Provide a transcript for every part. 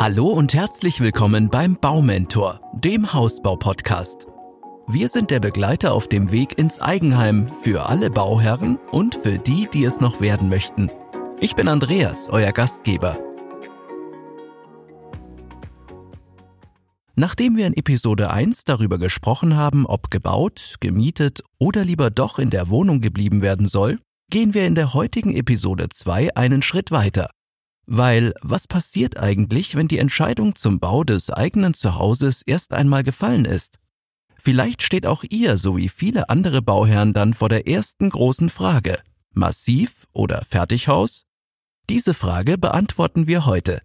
Hallo und herzlich willkommen beim Baumentor, dem Hausbau-Podcast. Wir sind der Begleiter auf dem Weg ins Eigenheim für alle Bauherren und für die, die es noch werden möchten. Ich bin Andreas, euer Gastgeber. Nachdem wir in Episode 1 darüber gesprochen haben, ob gebaut, gemietet oder lieber doch in der Wohnung geblieben werden soll, gehen wir in der heutigen Episode 2 einen Schritt weiter. Weil was passiert eigentlich, wenn die Entscheidung zum Bau des eigenen Zuhauses erst einmal gefallen ist? Vielleicht steht auch ihr, so wie viele andere Bauherren, dann vor der ersten großen Frage. Massiv oder Fertighaus? Diese Frage beantworten wir heute.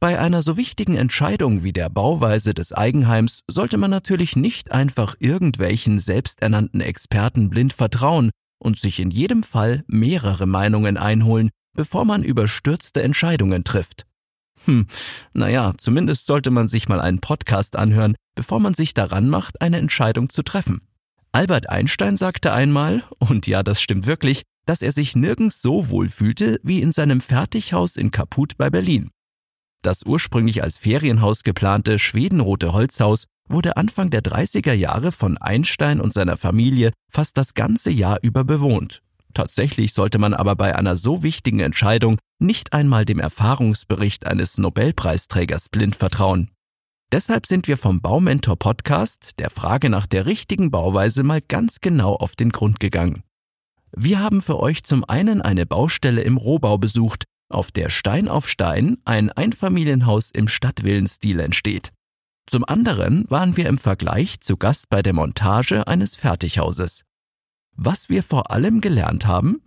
Bei einer so wichtigen Entscheidung wie der Bauweise des Eigenheims sollte man natürlich nicht einfach irgendwelchen selbsternannten Experten blind vertrauen und sich in jedem Fall mehrere Meinungen einholen, bevor man überstürzte Entscheidungen trifft. Hm, naja, zumindest sollte man sich mal einen Podcast anhören, bevor man sich daran macht, eine Entscheidung zu treffen. Albert Einstein sagte einmal, und ja, das stimmt wirklich, dass er sich nirgends so wohl fühlte wie in seinem Fertighaus in Kaput bei Berlin. Das ursprünglich als Ferienhaus geplante schwedenrote Holzhaus wurde Anfang der 30er Jahre von Einstein und seiner Familie fast das ganze Jahr über bewohnt. Tatsächlich sollte man aber bei einer so wichtigen Entscheidung nicht einmal dem Erfahrungsbericht eines Nobelpreisträgers blind vertrauen. Deshalb sind wir vom Baumentor Podcast der Frage nach der richtigen Bauweise mal ganz genau auf den Grund gegangen. Wir haben für euch zum einen eine Baustelle im Rohbau besucht, auf der Stein auf Stein ein Einfamilienhaus im Stadtvillenstil entsteht. Zum anderen waren wir im Vergleich zu Gast bei der Montage eines Fertighauses. Was wir vor allem gelernt haben?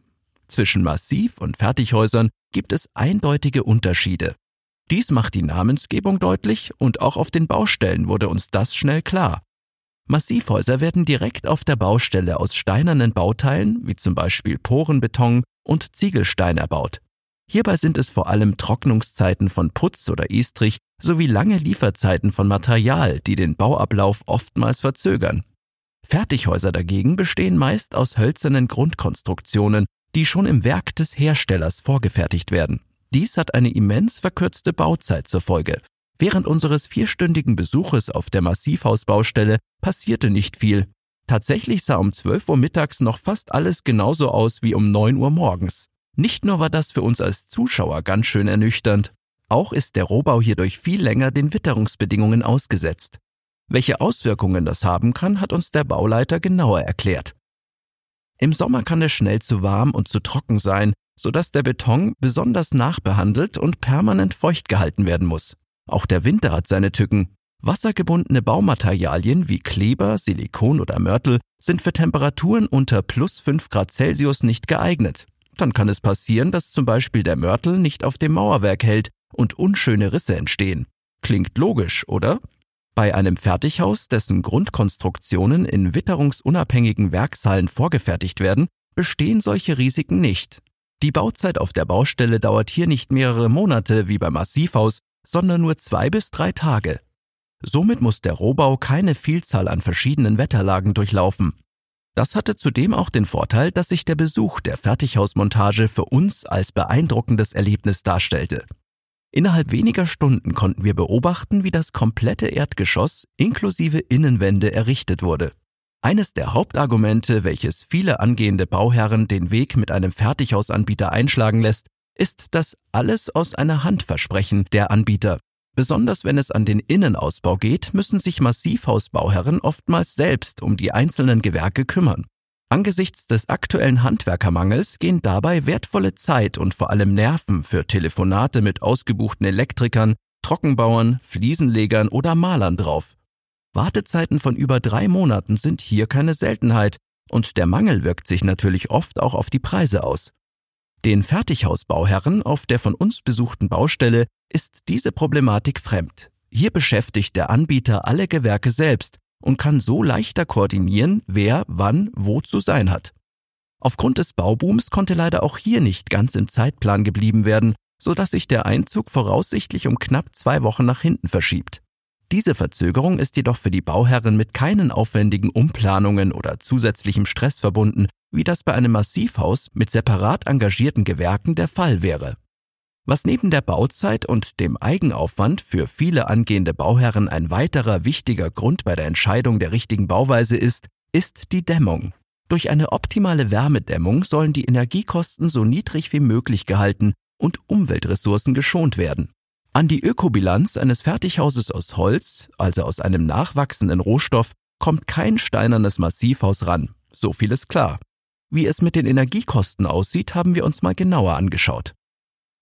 Zwischen Massiv- und Fertighäusern gibt es eindeutige Unterschiede. Dies macht die Namensgebung deutlich und auch auf den Baustellen wurde uns das schnell klar. Massivhäuser werden direkt auf der Baustelle aus steinernen Bauteilen, wie zum Beispiel Porenbeton und Ziegelstein erbaut. Hierbei sind es vor allem Trocknungszeiten von Putz oder Estrich sowie lange Lieferzeiten von Material, die den Bauablauf oftmals verzögern. Fertighäuser dagegen bestehen meist aus hölzernen Grundkonstruktionen, die schon im Werk des Herstellers vorgefertigt werden. Dies hat eine immens verkürzte Bauzeit zur Folge. Während unseres vierstündigen Besuches auf der Massivhausbaustelle passierte nicht viel. Tatsächlich sah um 12 Uhr mittags noch fast alles genauso aus wie um 9 Uhr morgens. Nicht nur war das für uns als Zuschauer ganz schön ernüchternd, auch ist der Rohbau hierdurch viel länger den Witterungsbedingungen ausgesetzt. Welche Auswirkungen das haben kann, hat uns der Bauleiter genauer erklärt. Im Sommer kann es schnell zu warm und zu trocken sein, sodass der Beton besonders nachbehandelt und permanent feucht gehalten werden muss. Auch der Winter hat seine Tücken. Wassergebundene Baumaterialien wie Kleber, Silikon oder Mörtel sind für Temperaturen unter plus 5 Grad Celsius nicht geeignet. Dann kann es passieren, dass zum Beispiel der Mörtel nicht auf dem Mauerwerk hält und unschöne Risse entstehen. Klingt logisch, oder? Bei einem Fertighaus, dessen Grundkonstruktionen in witterungsunabhängigen Werkshallen vorgefertigt werden, bestehen solche Risiken nicht. Die Bauzeit auf der Baustelle dauert hier nicht mehrere Monate wie beim Massivhaus, sondern nur zwei bis drei Tage. Somit muss der Rohbau keine Vielzahl an verschiedenen Wetterlagen durchlaufen. Das hatte zudem auch den Vorteil, dass sich der Besuch der Fertighausmontage für uns als beeindruckendes Erlebnis darstellte. Innerhalb weniger Stunden konnten wir beobachten, wie das komplette Erdgeschoss inklusive Innenwände errichtet wurde. Eines der Hauptargumente, welches viele angehende Bauherren den Weg mit einem Fertighausanbieter einschlagen lässt, ist das alles aus einer Hand Versprechen der Anbieter. Besonders wenn es an den Innenausbau geht, müssen sich Massivhausbauherren oftmals selbst um die einzelnen Gewerke kümmern. Angesichts des aktuellen Handwerkermangels gehen dabei wertvolle Zeit und vor allem Nerven für Telefonate mit ausgebuchten Elektrikern, Trockenbauern, Fliesenlegern oder Malern drauf. Wartezeiten von über drei Monaten sind hier keine Seltenheit und der Mangel wirkt sich natürlich oft auch auf die Preise aus. Den Fertighausbauherren auf der von uns besuchten Baustelle ist diese Problematik fremd. Hier beschäftigt der Anbieter alle Gewerke selbst und kann so leichter koordinieren, wer wann wo zu sein hat. Aufgrund des Baubooms konnte leider auch hier nicht ganz im Zeitplan geblieben werden, so dass sich der Einzug voraussichtlich um knapp zwei Wochen nach hinten verschiebt. Diese Verzögerung ist jedoch für die Bauherren mit keinen aufwendigen Umplanungen oder zusätzlichem Stress verbunden, wie das bei einem Massivhaus mit separat engagierten Gewerken der Fall wäre. Was neben der Bauzeit und dem Eigenaufwand für viele angehende Bauherren ein weiterer wichtiger Grund bei der Entscheidung der richtigen Bauweise ist, ist die Dämmung. Durch eine optimale Wärmedämmung sollen die Energiekosten so niedrig wie möglich gehalten und Umweltressourcen geschont werden. An die Ökobilanz eines Fertighauses aus Holz, also aus einem nachwachsenden Rohstoff, kommt kein steinernes Massivhaus ran. So viel ist klar. Wie es mit den Energiekosten aussieht, haben wir uns mal genauer angeschaut.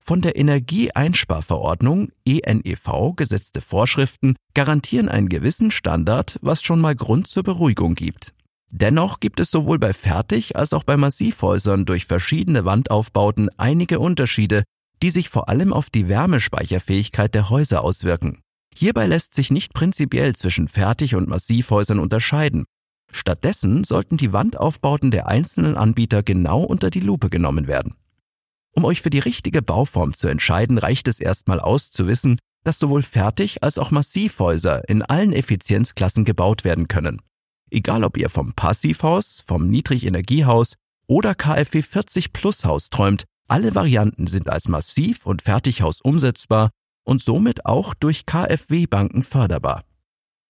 Von der Energieeinsparverordnung ENEV gesetzte Vorschriften garantieren einen gewissen Standard, was schon mal Grund zur Beruhigung gibt. Dennoch gibt es sowohl bei Fertig- als auch bei Massivhäusern durch verschiedene Wandaufbauten einige Unterschiede, die sich vor allem auf die Wärmespeicherfähigkeit der Häuser auswirken. Hierbei lässt sich nicht prinzipiell zwischen Fertig- und Massivhäusern unterscheiden. Stattdessen sollten die Wandaufbauten der einzelnen Anbieter genau unter die Lupe genommen werden. Um euch für die richtige Bauform zu entscheiden, reicht es erstmal aus zu wissen, dass sowohl Fertig- als auch Massivhäuser in allen Effizienzklassen gebaut werden können. Egal ob ihr vom Passivhaus, vom Niedrigenergiehaus oder KfW 40 Plus Haus träumt, alle Varianten sind als Massiv- und Fertighaus umsetzbar und somit auch durch KfW-Banken förderbar.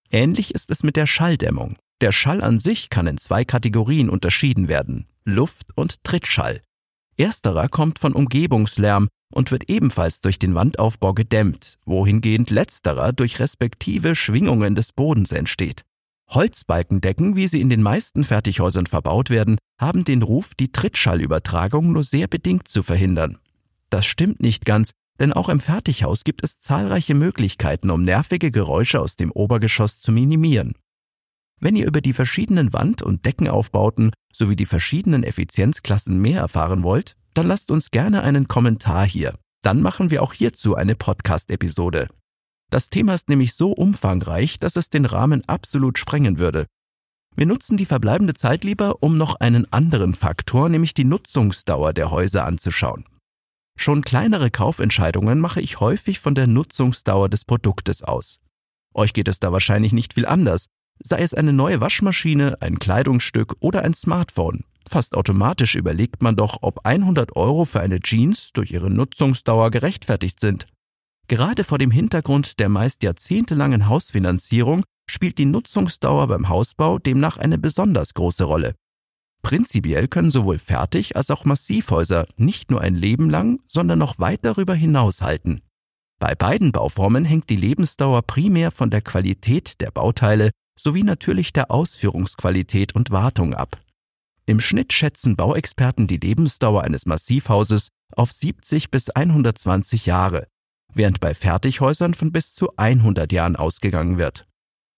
Ähnlich ist es mit der Schalldämmung. Der Schall an sich kann in zwei Kategorien unterschieden werden, Luft- und Trittschall. Ersterer kommt von Umgebungslärm und wird ebenfalls durch den Wandaufbau gedämmt, wohingehend letzterer durch respektive Schwingungen des Bodens entsteht. Holzbalkendecken, wie sie in den meisten Fertighäusern verbaut werden, haben den Ruf, die Trittschallübertragung nur sehr bedingt zu verhindern. Das stimmt nicht ganz, denn auch im Fertighaus gibt es zahlreiche Möglichkeiten, um nervige Geräusche aus dem Obergeschoss zu minimieren. Wenn ihr über die verschiedenen Wand- und Deckenaufbauten sowie die verschiedenen Effizienzklassen mehr erfahren wollt, dann lasst uns gerne einen Kommentar hier. Dann machen wir auch hierzu eine Podcast-Episode. Das Thema ist nämlich so umfangreich, dass es den Rahmen absolut sprengen würde. Wir nutzen die verbleibende Zeit lieber, um noch einen anderen Faktor, nämlich die Nutzungsdauer der Häuser anzuschauen. Schon kleinere Kaufentscheidungen mache ich häufig von der Nutzungsdauer des Produktes aus. Euch geht es da wahrscheinlich nicht viel anders, sei es eine neue Waschmaschine, ein Kleidungsstück oder ein Smartphone. Fast automatisch überlegt man doch, ob 100 Euro für eine Jeans durch ihre Nutzungsdauer gerechtfertigt sind. Gerade vor dem Hintergrund der meist jahrzehntelangen Hausfinanzierung spielt die Nutzungsdauer beim Hausbau demnach eine besonders große Rolle. Prinzipiell können sowohl Fertig- als auch Massivhäuser nicht nur ein Leben lang, sondern noch weit darüber hinaus halten. Bei beiden Bauformen hängt die Lebensdauer primär von der Qualität der Bauteile sowie natürlich der Ausführungsqualität und Wartung ab. Im Schnitt schätzen Bauexperten die Lebensdauer eines Massivhauses auf 70 bis 120 Jahre, während bei Fertighäusern von bis zu 100 Jahren ausgegangen wird.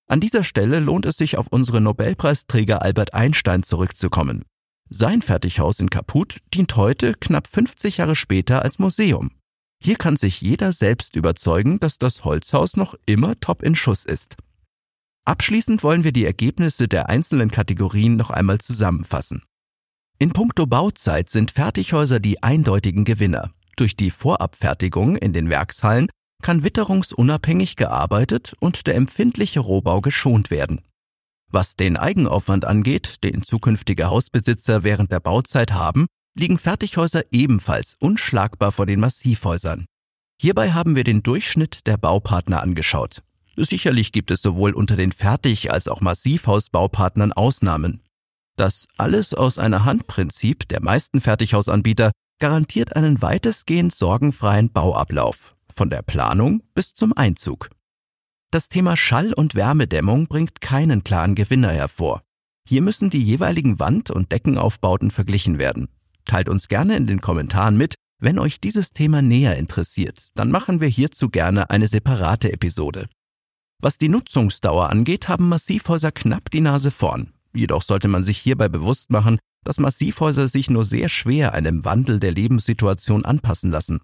An dieser Stelle lohnt es sich auf unseren Nobelpreisträger Albert Einstein zurückzukommen. Sein Fertighaus in Kaput dient heute, knapp 50 Jahre später, als Museum. Hier kann sich jeder selbst überzeugen, dass das Holzhaus noch immer top in Schuss ist. Abschließend wollen wir die Ergebnisse der einzelnen Kategorien noch einmal zusammenfassen. In puncto Bauzeit sind Fertighäuser die eindeutigen Gewinner. Durch die Vorabfertigung in den Werkshallen kann witterungsunabhängig gearbeitet und der empfindliche Rohbau geschont werden. Was den Eigenaufwand angeht, den zukünftige Hausbesitzer während der Bauzeit haben, liegen Fertighäuser ebenfalls unschlagbar vor den Massivhäusern. Hierbei haben wir den Durchschnitt der Baupartner angeschaut. Sicherlich gibt es sowohl unter den Fertig- als auch Massivhausbaupartnern Ausnahmen. Das alles aus einer Hand-Prinzip der meisten Fertighausanbieter garantiert einen weitestgehend sorgenfreien Bauablauf von der Planung bis zum Einzug. Das Thema Schall- und Wärmedämmung bringt keinen klaren Gewinner hervor. Hier müssen die jeweiligen Wand- und Deckenaufbauten verglichen werden. Teilt uns gerne in den Kommentaren mit, wenn euch dieses Thema näher interessiert, dann machen wir hierzu gerne eine separate Episode. Was die Nutzungsdauer angeht, haben Massivhäuser knapp die Nase vorn. Jedoch sollte man sich hierbei bewusst machen, dass Massivhäuser sich nur sehr schwer einem Wandel der Lebenssituation anpassen lassen.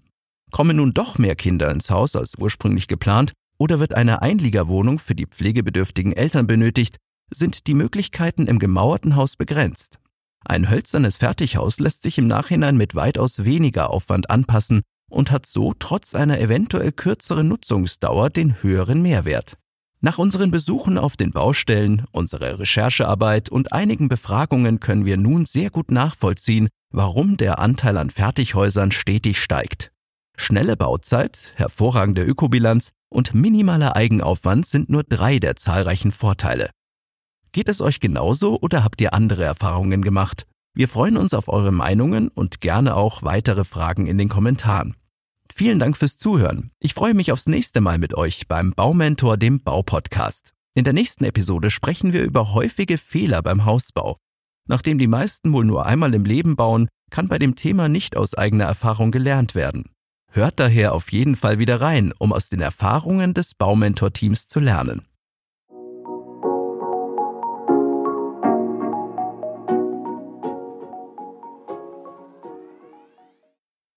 Kommen nun doch mehr Kinder ins Haus als ursprünglich geplant oder wird eine Einliegerwohnung für die pflegebedürftigen Eltern benötigt, sind die Möglichkeiten im gemauerten Haus begrenzt. Ein hölzernes Fertighaus lässt sich im Nachhinein mit weitaus weniger Aufwand anpassen und hat so trotz einer eventuell kürzeren Nutzungsdauer den höheren Mehrwert. Nach unseren Besuchen auf den Baustellen, unserer Recherchearbeit und einigen Befragungen können wir nun sehr gut nachvollziehen, warum der Anteil an Fertighäusern stetig steigt. Schnelle Bauzeit, hervorragende Ökobilanz und minimaler Eigenaufwand sind nur drei der zahlreichen Vorteile. Geht es euch genauso oder habt ihr andere Erfahrungen gemacht? Wir freuen uns auf eure Meinungen und gerne auch weitere Fragen in den Kommentaren. Vielen Dank fürs Zuhören. Ich freue mich aufs nächste Mal mit euch beim Baumentor, dem Baupodcast. In der nächsten Episode sprechen wir über häufige Fehler beim Hausbau. Nachdem die meisten wohl nur einmal im Leben bauen, kann bei dem Thema nicht aus eigener Erfahrung gelernt werden. Hört daher auf jeden Fall wieder rein, um aus den Erfahrungen des Baumentor-Teams zu lernen.